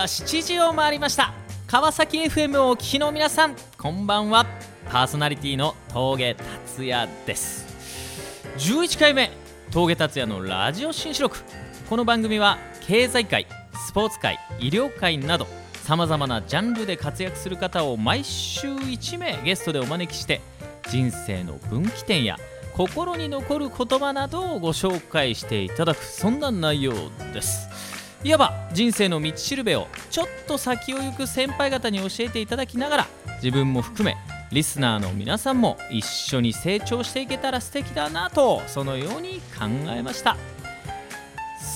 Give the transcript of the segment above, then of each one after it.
は7時を回りました。川崎 FM をお聞きの皆さんこんばんは。パーソナリティの峠達也です。11回目峠達也のラジオ新四録この番組は経済界スポーツ界医療界などさまざまなジャンルで活躍する方を毎週1名ゲストでお招きして人生の分岐点や心に残る言葉などをご紹介していただくそんな内容です。いわば人生の道しるべをちょっと先を行く先輩方に教えていただきながら自分も含めリスナーの皆さんも一緒に成長していけたら素敵だなとそのように考えました。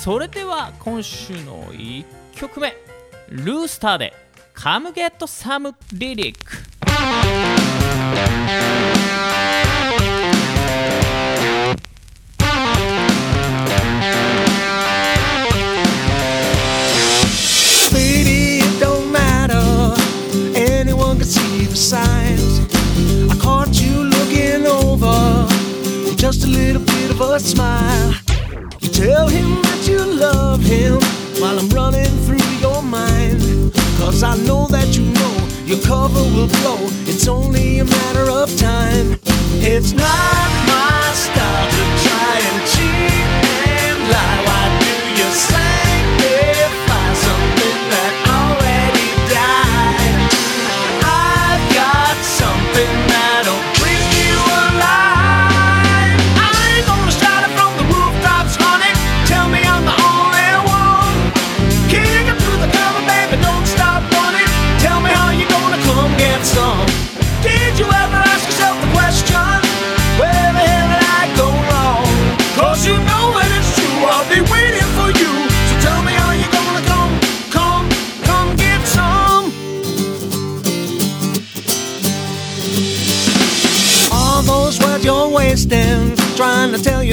それでは今週の1曲目ルースターで「Come Get Some Lyric」of a smile. You tell him that you love him while I'm running through your mind. Cause I know that you know your cover will blow. It's only a matter of time. It's not my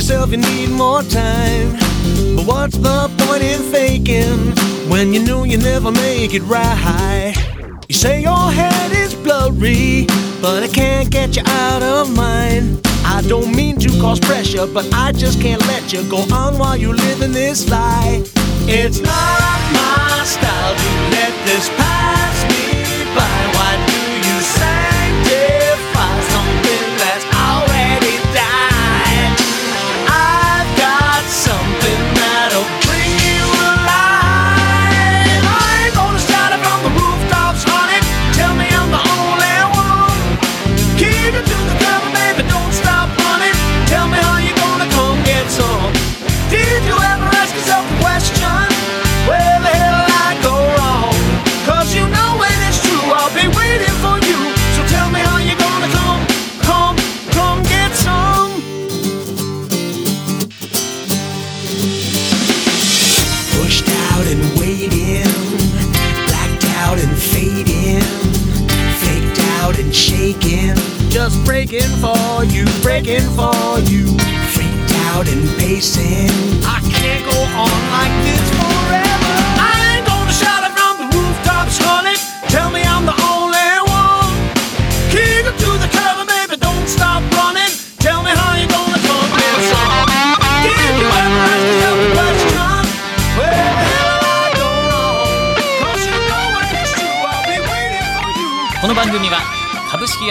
yourself you need more time. But what's the point in faking when you know you never make it right? You say your head is blurry, but I can't get you out of mine. I don't mean to cause pressure, but I just can't let you go on while you live in this lie. It's not my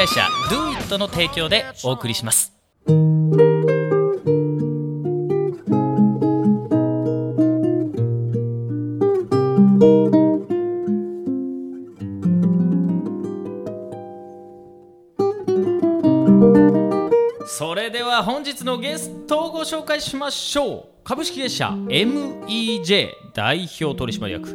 会社 DoIt の提供でお送りします。それでは本日のゲストをご紹介しましょう。株式会社 MEJ 代表取締役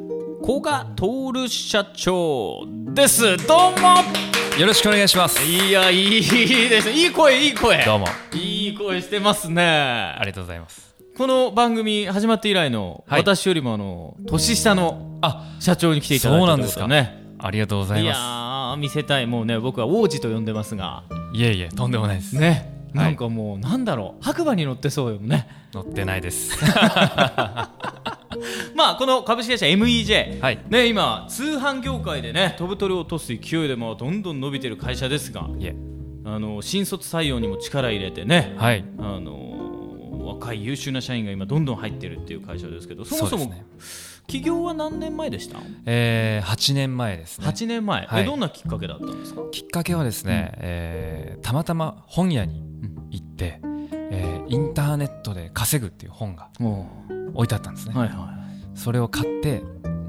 古賀徹社長です。どうもよろしくお願いします。いやいいですいい声いい声どうも。いい声してますねありがとうございます。この番組始まって以来の、はい私よりもあの年下のあ、社長に来ていただいたそうなんですかねありがとうございいやまー見せたいもうね僕は王子と呼んでますがす。いえいえ、とんでもないです。ねはいなんかもうなんだろう白馬に乗ってそうよね乗ってないです。まあこの株式会社 MEJ、はい。ね今通販業界でね飛ぶ鳥を落とす勢いでもうどんどん伸びてる会社ですがあの新卒採用にも力入れてね、はい。あの若い優秀な社員が今どんどん入ってるっていう会社ですけどそもそも起業は何年前でした？えー、8年前ですね。8年前、はい。えどんなきっかけだったんですか？きっかけはですね、えーたまたま本屋に行って、えーインターネットで稼ぐっていう本がお置いてあったんですね、はいはそれを買って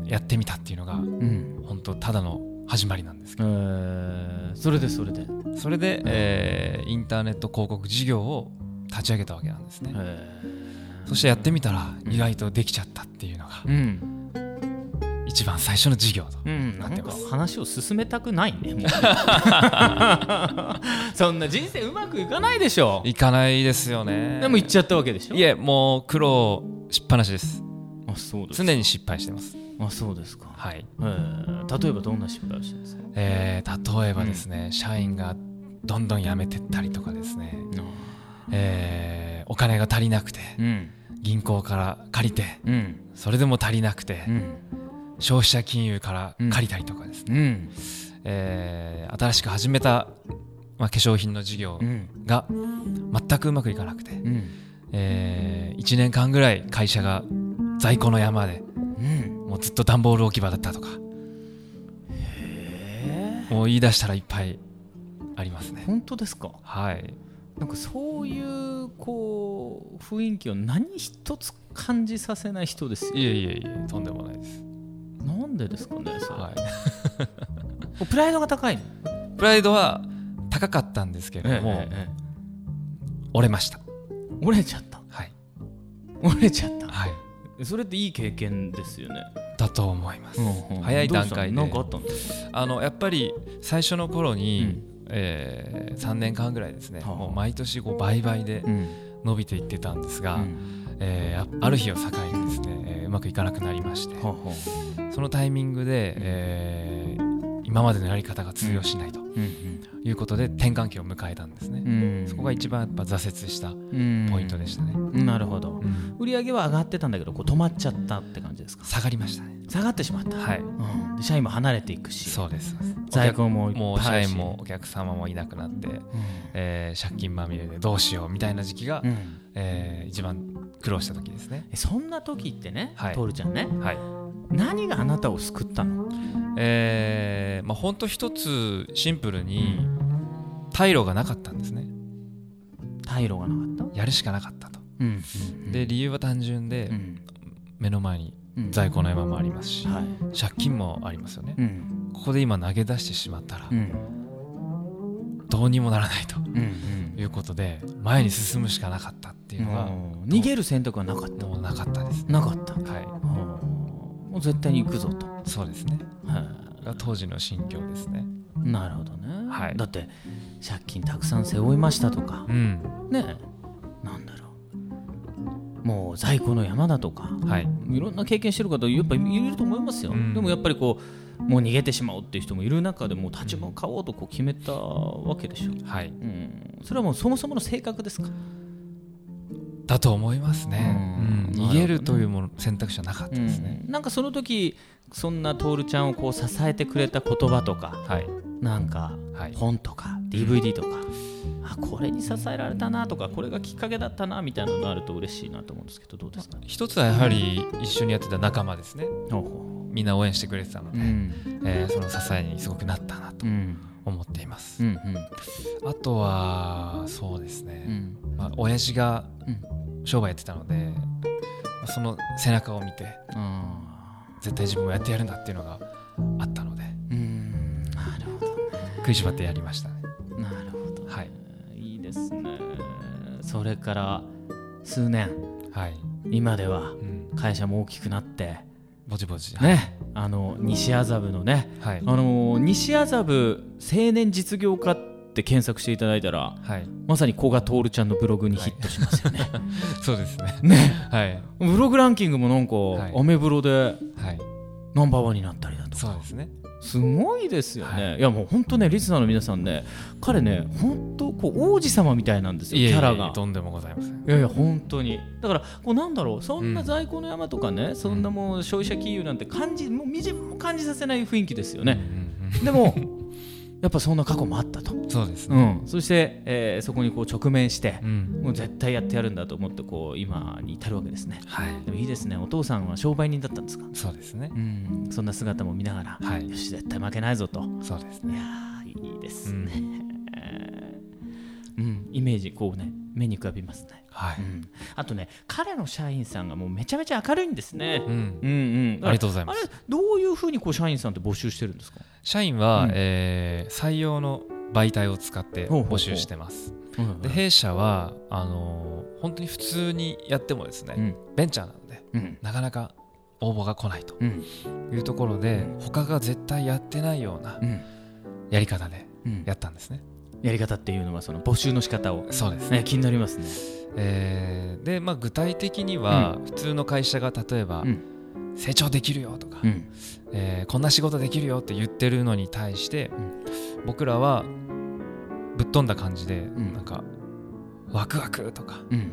やってみたっていうのがい、うん。本当ただの始まりなんですけえどー、それでそれで、それで、えーインターネット広告事業を立ち上げたわけなんですね、えそしてやってみたら意外とできちゃったっていうのがー、うん一番最初の事業と、うん、なってます。話を進めたくないね そんな人生うまくいかないでしょ。いかないですよね。でも行っちゃったわけでしょ。いえもう苦労しっぱなしです。あそうです常に失敗してます。あそうですか、はい。えー、例えばどんな失敗をしてですか？えー例えばですね、社員がどんどん辞めてったりとかですね、えーお金が足りなくてうん。銀行から借りてうん。それでも足りなくて、うん消費者金融からうん。借りたりとかですね、うん。えー新しく始めた、まあ、化粧品の事業うん。が全くうまくいかなくて、うん。え1年間ぐらい会社が在庫の山でうん。もうずっと段ボール置き場だったとかもう言い出したらいっぱいありますね。本当ですか？はい。なんかそういうこう雰囲気を何一つ感じさせない人ですよ。いえいえいえとんでもないです、なんでですかねそれ、はい、プライドが高いの？プライドは高かったんですけれども、ええええ折れました。折れちゃった？はい、折れちゃった？はい、それっていい経験ですよね、だと思います、うんうん早い段階で。あったんですかあの？やっぱり最初の頃に、うん。え3年間ぐらいですね、はあ。もう毎年こう倍々でうん。伸びていってたんですが、うん。えーあある日を境にですね、えーうまくいかなくなりまして、はあはそのタイミングで、えー今までのやり方が通用しないということで転換期を迎えたんですね、うん。そこが一番やっぱ挫折したうん。ポイントでしたね、なるほど。うん。売り上げは上がってたんだけどこう止まっちゃったって感じですか？下がりましたね。下がってしまった、はい。うん。で社員も離れていくし。そうです。在庫ももう社員もお客様もいなくなって、うん。えー借金まみれでどうしようみたいな時期が、うん。えー一番苦労した時ですね。えそんな時ってね、はい。トールちゃんね。はい何があなたを救ったの？えーまあほんと一つシンプルに退路がなかったんですね。退路がなかった？やるしかなかったと。うんで理由は単純で、うん。目の前にうん。在庫の山もありますし、はい。借金もありますよね、うん。ここで今投げ出してしまったらうん。どうにもならないとうんいうことで前に進むしかなかったっていうのがうん逃げる選択はなかった。なかったですなかった。はもう絶対に行くぞと、いそうですね。はい。が当時の心境ですね。なるほどね、はい。だって借金たくさん背負いましたとか。うん。ねなんだろう。もう在庫の山だとか。はい。いろんな経験してる方やっぱりいると思いますよ、うん。でもやっぱりこうもう逃げてしまうっていう人もいる中でもう立ち向かおうとこう決めたわけでしょ、はい。うん、それはもうそもそもの性格ですか、だと思いますね、うん。うん。逃げるというもの選択肢はなかったですね、なんかその時そんな徹ちゃんをこう支えてくれた言葉とかはい。なんかはい。本とか DVD とか、あこれに支えられたなとかこれがきっかけだったなみたいなのがあると嬉しいなと思うんですけどどうですか、一つはやはり一緒にやってた仲間ですね。ほうほみんな応援してくれてたので、ううん。えーその支えにすごくなったなとうん。思っています、うんあとはそうですうんうね、ん。まあ、親父がうん。商売やってたので、まあその背中を見てあ絶対自分もやってやるんだっていうのがあったのでなるほど食いしばってやりましたね。なるほどはい。いいですね。それから数年。はい、今ではうん、会社も大きくなってぼちぼち。ね。あの西麻布のね。はい。あの西麻布青年実業家って検索していただいたらはい。まさに古賀徹ちゃんのブログにヒットしますよね。そうですね。ね。はい。ブログランキングもなんか、い。アメブロではい。ナンバーワンになったりだとか。そうですねすごいですよね、、はい。やもう本当ねリスナーの皆さんね彼ね本当こう王子様みたいなんですよキャラが。とんでもございません。いやいや本当に。だからこうなんだろうそんな在庫の山とかね、そんなもう消費者金融なんて感じもうみじんも感じさせない雰囲気ですよね、うんうん。でも やっぱそんな過去もあったと、そうですね、うん、そして、えーそこにこう直面してう、ん。もう絶対やってやるんだと思ってこう今に至るわけですね。はい。でもいいですね。お父さんは商売人だったんですか？そうですね。うん。そんな姿も見ながら、はい。よし絶対負けないぞと。そうですいやいいですね、うん、イメージこうね目に浮かびますね、はい、うん、あとね彼の社員さんがもうめちゃめちゃ明るいんですね、うん。うんうん、ありがとうございます。あれどういうふうにこう社員さんって募集してるんですか、社員は、うん。えー採用の媒体を使って募集してます。うんで弊社はあのー本当に普通にやってもですね、うん。ベンチャーなのでうん。なかなか応募が来ないとうん。いうところで、うん。他が絶対やってないようなうん。やり方でうん。やったんですね、やり方っていうのはその募集の仕方を、そうです。ね、ね、気になりますね。えーで、まあ、具体的には、普通の会社が例えば、うん。成長できるよとか、うんえーこんな仕事できるよって言ってるのに対して、ん僕らはぶっ飛んだ感じで、ん。なんかワクワクとかうん。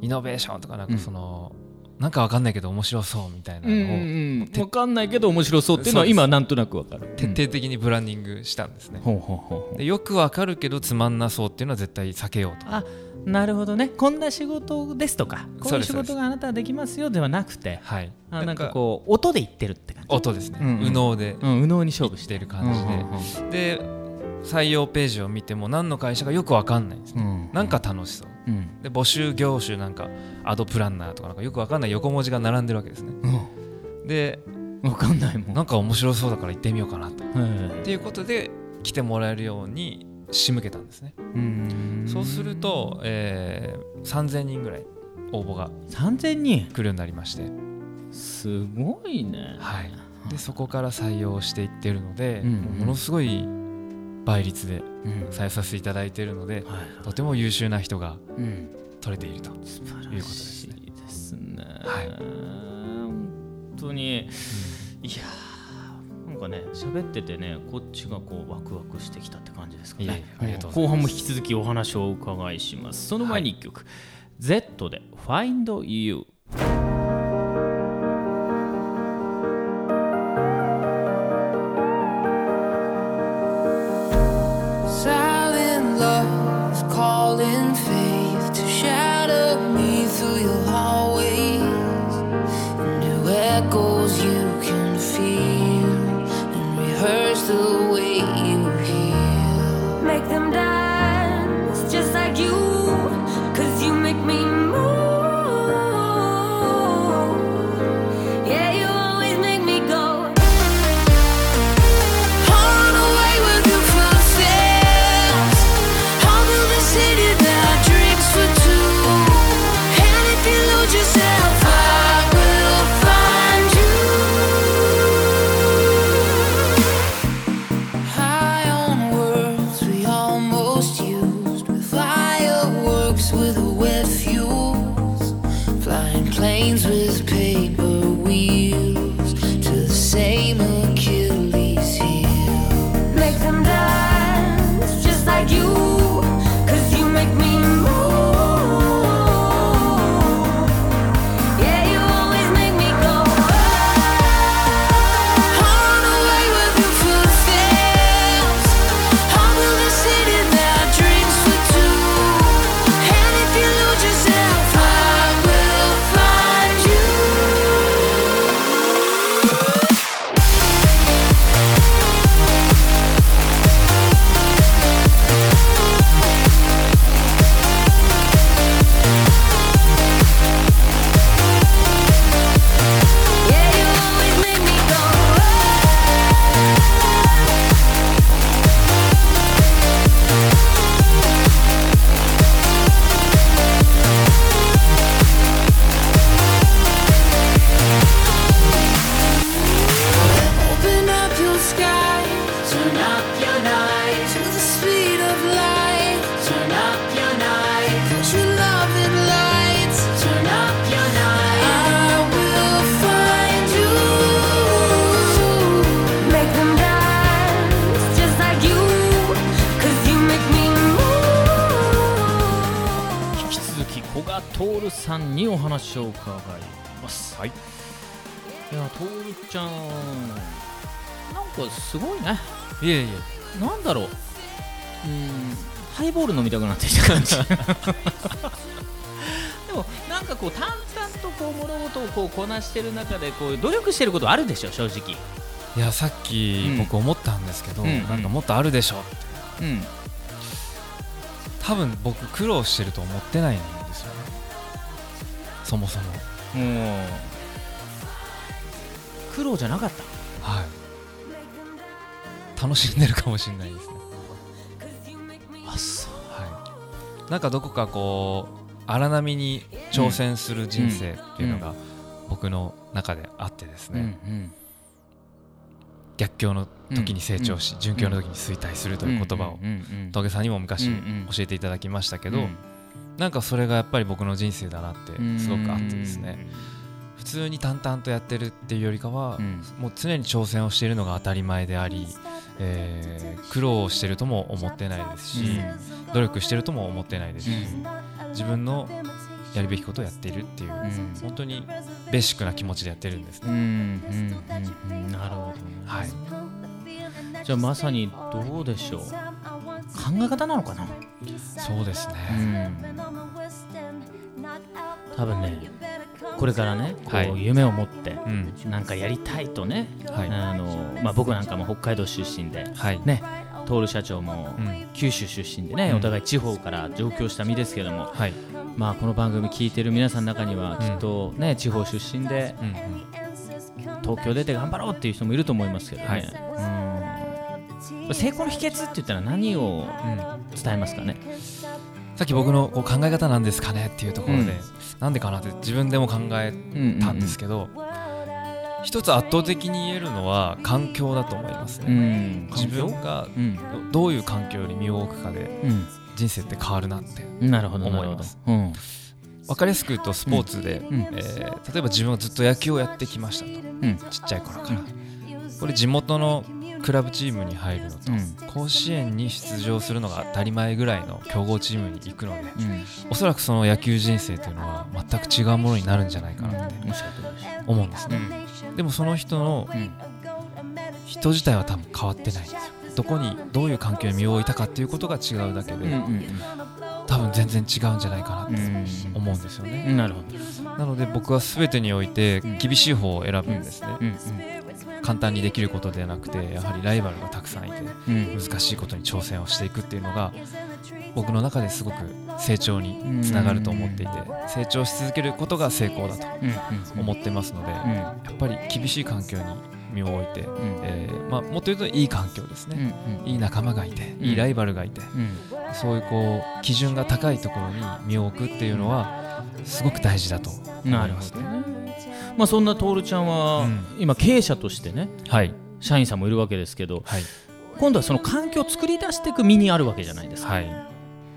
イノベーションとかなんかその、なんかわかんないけど面白そうみたいなうんのをうん。分かんないけど面白そうっていうのは今なんとなく分かる。徹底的にブランディングしたんですね、ほうほうほうほう。でよくわかるけどつまんなそうっていうのは絶対避けようと。あなるほどね。こんな仕事ですとかこういう仕事があなたはできますよではなくてはい。あなんかこう音で言ってるって感じ。音ですね、うんうん。右脳でうん、右脳に勝負ししててる感じで、うんうん。で採用ページを見ても何の会社かよくわかんないんですね、うん。なんか楽しそう。うん。で募集業種なんかアドプランナーとかなんかよくわかんない横文字が並んでるわけですね。でうん。分かんないもん。なんか面白そうだから行ってみようかなと。っはいていうことで来てもらえるように仕向けたんですね、うん。そうすると、えー3000人ぐらい応募が3000人？来るようになりまして、すごいね。はい、でそこから採用していってるので、うんうん。ものすごい倍率でうん。採用させていただいているので、はいとても優秀な人がうん。取れていると、いうことですね。ですね。はい。本当にいやーなんかね喋っててねこっちがこうワクワクしてきたって感じですかね。後半も引き続きお話をお伺いします。その前に一曲、Z で Find You。い。いや徹ちゃん。なんかすごいね。いえいえ。なんだろう。うんハイボール飲みたくなってきた感じ。でもなんかこう淡々とこう物事をこうこなしてる中でこう努力してることあるでしょ正直。いやさっきうん。僕思ったんですけど、うんなんかもっとあるでしょって。うん。多分僕苦労してると思ってないんですよね。そもそも。もう苦労じゃなかった。はい。楽しんでるかもしれないですね。あそう。はい。なんかどこかこう荒波に挑戦する人生っていうのが僕の中であってですね、うん逆境の時に成長し、うん順境の時に衰退するという言葉をうんうん峠さんにも昔うんうん。教えていただきましたけど、うん。なんかそれがやっぱり僕の人生だなってすごくあってですね普通に淡々とやってるっていうよりかは、うん。もう常に挑戦をしているのが当たり前であり、えー苦労をしてるとも思ってないですし、努力してるとも思ってないですし、自分のやるべきことをやっているっていう、ん。本当にベーシックな気持ちでやってるんですうんうね。んうんうん。なるほどね。はい、じゃあまさにどうでしょう。考え方なのかな。そうですうね。ん。多分ねこれからねこはい。う夢を持ってうん、なんかやりたいとねはい、あのまあ僕なんかも北海道出身ではい、ね徹社長もうん、九州出身でねうん。お互い地方から上京した身ですけどもはい、まあこの番組聞いてる皆さんの中にはきっとね地方出身でうん、うん、東京出て頑張ろうっていう人もいると思いますけどね、はい。うん。成功の秘訣って言ったら何をうん。伝えますかね？さっき僕のこう考え方なんですかねっていうところで、うん。なんでかなって自分でも考えたんですけど、一つ圧倒的に言えるのは環境だと思いますうね。ん。自分がうん。どういう環境に身を置くかで人生って変わるなって思います。うん。分かりやすく言うとスポーツで、うん。えー例えば自分はずっと野球をやってきましたと。うん。ちっちゃい頃から、これ地元のクラブチームに入るのと、うん。甲子園に出場するのが当たり前ぐらいの強豪チームに行くのでうん。おそらくその野球人生というのは全く違うものになるんじゃないかなって思うんですね、でもその人のうん人自体は多分変わってないんですよ。どこにどういう環境に身を置いたかっていうことが違うだけで、うんうん多分全然違うんじゃないかなってうん思うんですよね、うんなるほど。なので僕は全てにおいてうん。厳しい方を選ぶんですね、うん簡単にできることではなくてやはりライバルがたくさんいてうん。難しいことに挑戦をしていくっていうのが僕の中ですごく成長につながると思っていて成長し続けることが成功だとうん思ってますのでうん。やっぱり厳しい環境に身を置いて、うん。えーまあ、もっと言うといい環境ですうんね、うん。いい仲間がいてうん。いいライバルがいてうん。そういうこう基準が高いところに身を置くっていうのはすごく大事だと思ないますね。まあそんな徹ちゃんはうん。今経営者としてねはい。社員さんもいるわけですけどはい。今度はその環境を作り出していく身にあるわけじゃないですか、はい、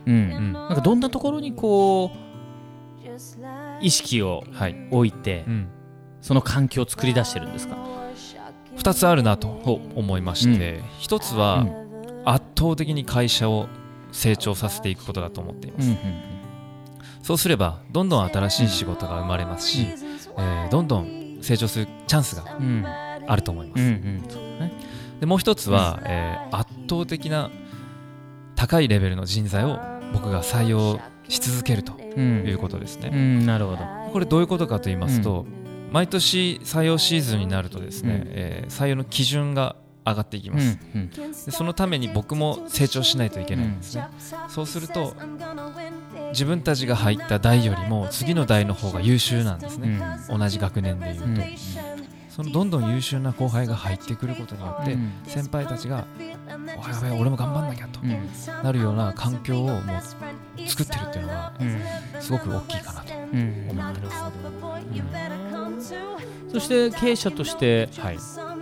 うん。うん。なんかどんなところにこう意識をはい。置いてうん、その環境を作り出してるんですか？2つあるなと思いまして、1つは圧倒的に会社を成長させていくことだと思っています、うんそうすればどんどん新しい仕事が生まれますし、えーどんどん成長するチャンスがうん。うんあると思います、うんうん。そうね。でもう一つは、えー圧倒的な高いレベルの人材を僕が採用し続けるとうん。いうことですね、うんなるほど。これどういうことかと言いますと、毎年採用シーズンになるとですね、うん。えー採用の基準が上がっていきうんます、うんでそのために僕も成長しないといけないんですね、そうすると自分たちが入った代よりも次の代の方が優秀なんですね、同じ学年でいうと、うん。そのどんどん優秀な後輩が入ってくることによって、うん。先輩たちが「おやべえ俺も頑張んなきゃ」とうん。なるような環境をもう作ってるっていうのはうん。すごく大きいかなと。うん。思ってます、そして経営者としてはい。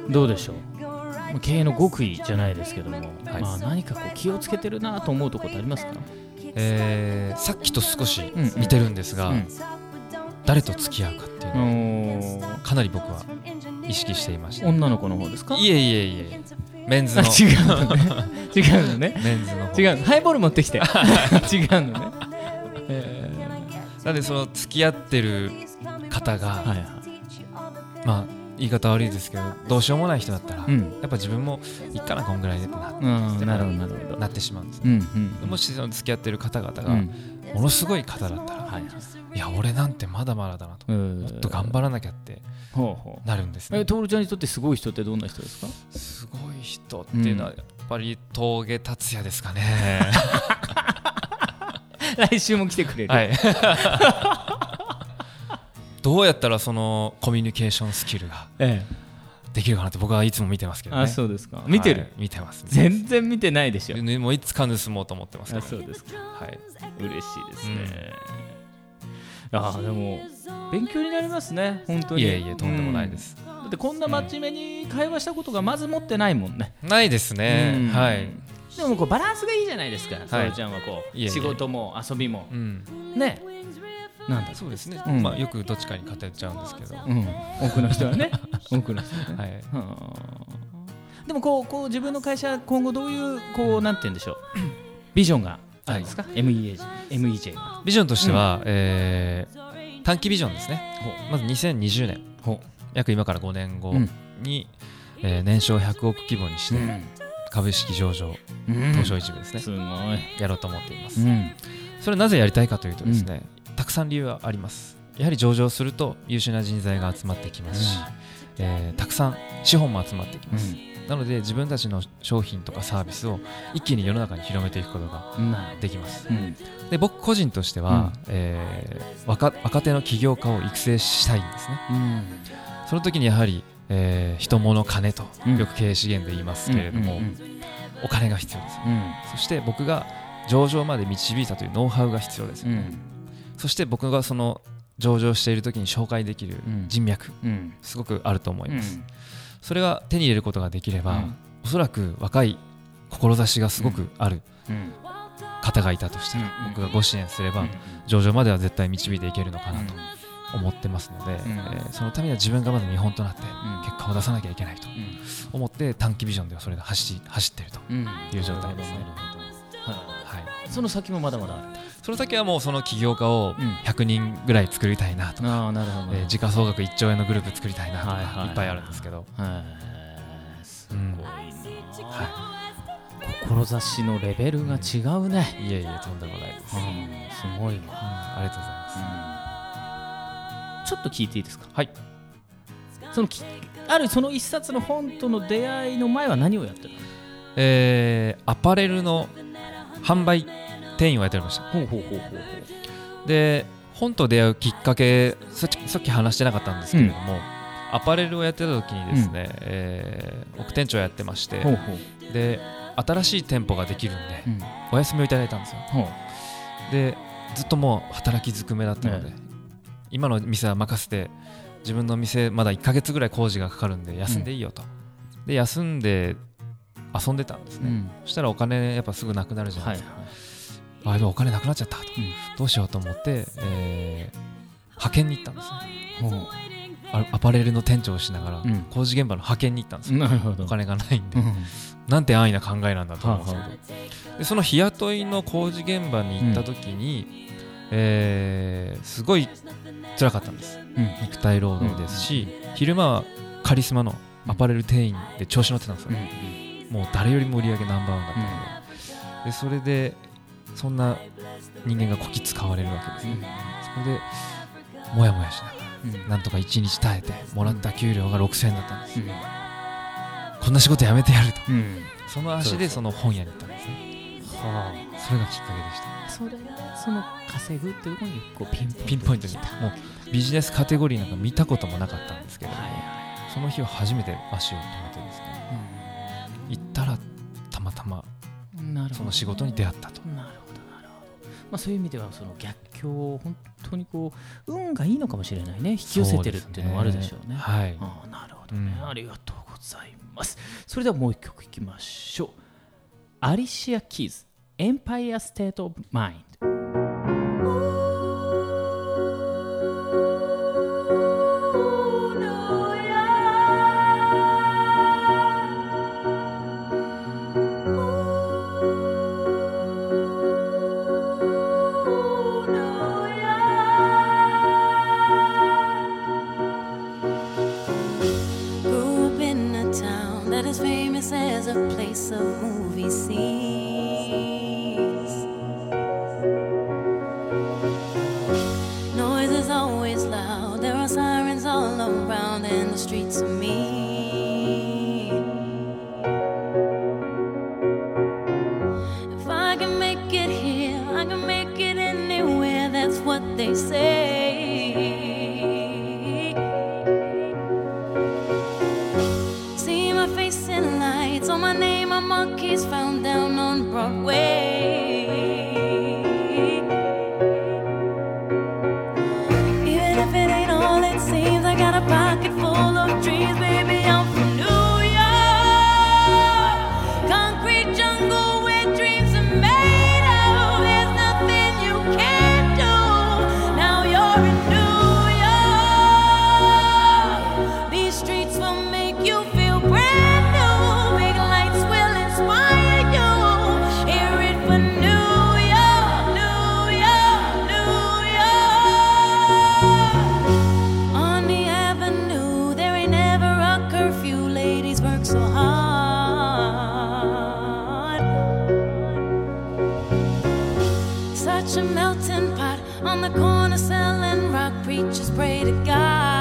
どうでしょう？経営の極意じゃないですけども、はい。まあ、何かこう気をつけてるなと思うところってありますか、えーさっきと少しうん。うん似てるんですが、うん。誰と付き合うかっていうのをおかなり僕は意識していました。女の子の方ですか？いえいえいえ。メンズあの違うのね。違うのね。メンズの方。違うハイボール持ってきて。違うのね、えなんでその付き合ってる方が、ーはいはい。まあ言い方悪いですけどどうしようもない人だったら、うん。やっぱ自分もいっかなこんぐらいでってなうんなるほどなるほど。なってしまうんです、うんうんもしその付き合ってる方々がうん。ものすごい方だったら、はいい。や俺なんてまだまだだなと、ももっと頑張らなきゃってなるんですね。え徹ちゃんにとってすごい人ってどんな人ですか？すごい人っていうのはやっぱり峠達也ですかね。来週も来てくれる。はいどうやったらそのコミュニケーションスキルがえできるかなって僕はいつも見てますけどね。えあそうですか。見てる、はい見てます。全然見てないでしょ。ねもういつか盗もうと思ってますけあどそうですか。はい。嬉しいですね、あでも勉強になりますね。本当に。いえいえとんでもないです、うん。だってこんな真面目に会話したことがまず持ってないもんね、ないですね、うん。はい、でもこうバランスがいいじゃないですか、はい。徹ちゃんはこう仕事も遊びも。うん、ねなんだそうですね、うん。まあよくどっちかに偏っちゃうんですけど、うん、多くの人はね。多くの人はね、はい、はあ。でもこうこう自分の会社今後どういうこうなんて言うんでしょう。ビジョンがあるんですか、MEJ, MEJ がビジョンとしては、えー短期ビジョンですね。まず2020年。ほ約今から5年後うん。に、えー年商100億規模にして、株式上場うん。東証一部ですね、すごい、やろうと思っています、うん。それなぜやりたいかというとですね、たくさん理由はあります。やはり上場すると優秀な人材が集まってきますし、えーたくさん資本も集まってきます、なので自分たちの商品とかサービスを一気に世の中に広めていくことができます。うん。で僕個人としては、えー若若手の起業家を育成したいんですね。うん。その時にやはり、えー人物金とうん。よく経営資源で言いますけれども、うんお金が必要です。うん。そして僕が上場まで導いたというノウハウが必要です。よね、うんそして僕がその上場している時に紹介できるうん。人脈、うん。すごくあると思います、うん。それが手に入れることができれば、うん。おそらく若い志がすごくあるうん。方がいたとしたら、うん。僕がご支援すれば、うん。上場までは絶対導いていけるのかなと思ってますので、ん。えーそのためには自分がまず見本となってん。結果を出さなきゃいけないと思って短期ビジョンではそれで走り走ってるとうん。いう状態ですね。はいはい、その先もまだまだあるその先はもうその起業家をうん。100人ぐらい作りたいなとか、ああなるほど。えー時価総額1兆円のグループ作りたいなとか、はいはいい。っぱいあるんですけど、はい。すごい。な、は志のレベルが違うね、い、いえいえとんでもないです、ううんん、すごいわ、ありがとうございます、ちょっと聞いていいですか？はい。そのきあるその一冊の本との出会いの前は何をやってるの？えーアパレルの販売店員をやっておりました。ほうほうほうほうで本と出会うきっかけさっきさっき話してなかったんですけれども、アパレルをやってた時にですね、えー僕店長やってましてほうほう。で新しい店舗ができるんでうん。お休みをいただいたんですよ。でずっともう働きずくめだったので、え今の店は任せて自分の店まだ1ヶ月ぐらい工事がかかるんで休んでいいよと、で休んで遊んでたんですね、うん。そしたらお金やっぱすぐなくなるじゃなはいいですか、あやべお金なくなっちゃった。と、ん。どうしようと思って、えー派遣に行ったんですね。アパレルの店長をしながら、うん。工事現場の派遣に行ったんですよ、お金がないんで、うん。なんて安易な考えなんだと思うんですけど、はでその日雇いの工事現場に行った時に、えーすごい辛かったんです。うん。肉体労働ですし、昼間はカリスマのアパレル店員で調子乗ってたんですよ。うね、ん。もう誰よりも売り上げナンバーワンだったので,、でそれでそんな人間がこき使われるわけですね、そこでもやもやしながうん。らなんとか1日耐えてもらった給料が6000円だったんです、うん。こんな仕事やめてやると。うん。その足でその本屋に行ったんですね。はそれがきっかけでした。あそれがその稼ぐっていうところにこうピンポイントピンポイントにもうビジネスカテゴリーなんか見たこともなかったんですけど、はいはその日は初めて足を止めてですね。行ったらたまたまその仕事に出会ったと。なるほどまあそういう意味ではその逆境を本当にこう運がいいのかもしれないね。引き寄せてるっていうのもあるでしょうね。はい。ああなるほどね、うん。ありがとうございます。それではもう一曲いきましょう。アリシア・キーズ「エンパイア・ステート・オブ・マインド」of movie scenes. Noise is always loud, there are sirens all around, and the streets are mean. If I can make it here, I can make it anywhere, that's what they say. Such a melting pot on the corner selling rock. Preachers pray to God.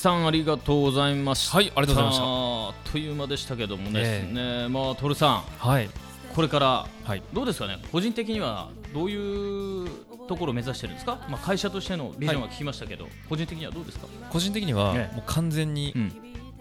さんありがとうございました。はいありがとうございました。あっという間でしたけどもね,、えねまあトールさはい。んこれからはい。どうですかね？個人的にはどういうところを目指してるんですか、まあ、会社としてのビジョンは聞きましたけど、個人的にはどうですか、個人的にはええ。もう完全にうん、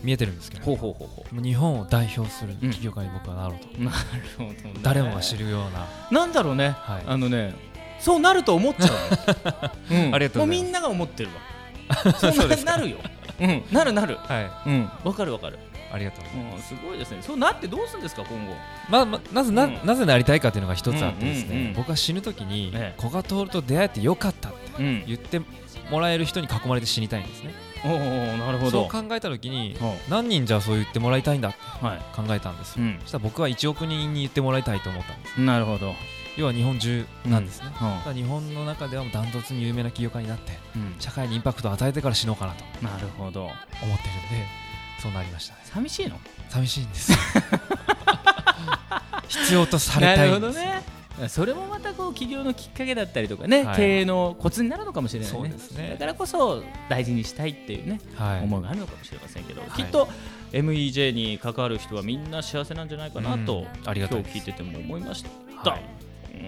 見えてるんですけど、ほうほうほうほもう日本を代表する企業家に僕はなろうと、うなるほど、ね、誰もが知るような、なんだろうね、はい。あのねそうなると思っちゃうの、うん、ありがとうございます。もうみんなが思ってるわ。そうななるよ、うん、なるなる。はい。うん。わかるわかる、ありがとうございます。うん、すごいですね。そうなってどうするんですか今後。まあまあ、なぜな,、うん。なぜなりたいかというのが一つあってですね、うんうんうん。僕は死ぬ時にええ。古賀徹と出会えてよかったってうん。言ってもらえる人に囲まれて死にたいんですね。おおなるほど。そう考えた時にほ何人じゃあそう言ってもらいたいんだってはい。考えたんですよ、うん。そしたら僕は1億人に言ってもらいたいと思ったんです。なるほど、要は日本中なんですね、うん。日本の中ではもうダントツに有名な起業家になってうん。社会にインパクトを与えてから死のうかなとなるほど。思ってるんでそうなりましたね。寂しいの？寂しいんです。よ 必要とされたいんです。なるほどね。それもまたこう起業のきっかけだったりとかね、はい。経営のコツになるのかもしれないね。ね。だからこそ大事にしたいっていうね、はい。思いがあるのかもしれませんけど、い。きっと MEJ に関わる人はみんな幸せなんじゃないかなと、うん。ありがたいです。今日聞いてても思いました、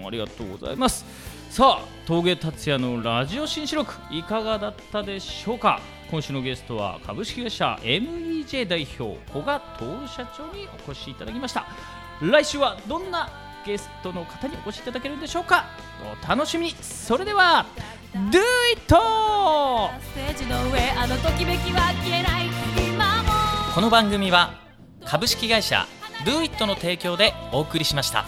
ありがとうございます。さあ峠達也のラジオ新四録いかがだったでしょうか？今週のゲストは株式会社 MEJ 代表古賀徹社長にお越しいただきました。来週はどんなゲストの方にお越しいただけるんでしょうか？お楽しみに。それでは Do it! ステージの上あのときめきは消えない。今も。この番組は株式会社 Do it! の提供でお送りしました。